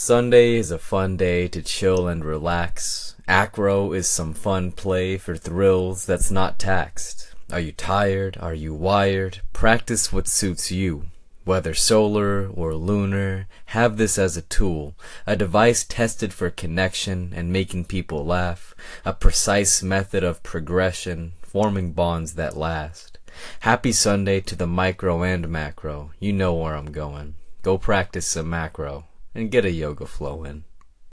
Sunday is a fun day to chill and relax. Acro is some fun play for thrills that's not taxed. Are you tired? Are you wired? Practice what suits you. Whether solar or lunar, have this as a tool, a device tested for connection and making people laugh, a precise method of progression, forming bonds that last. Happy Sunday to the micro and macro. You know where I'm going. Go practice some macro and get a yoga flow in.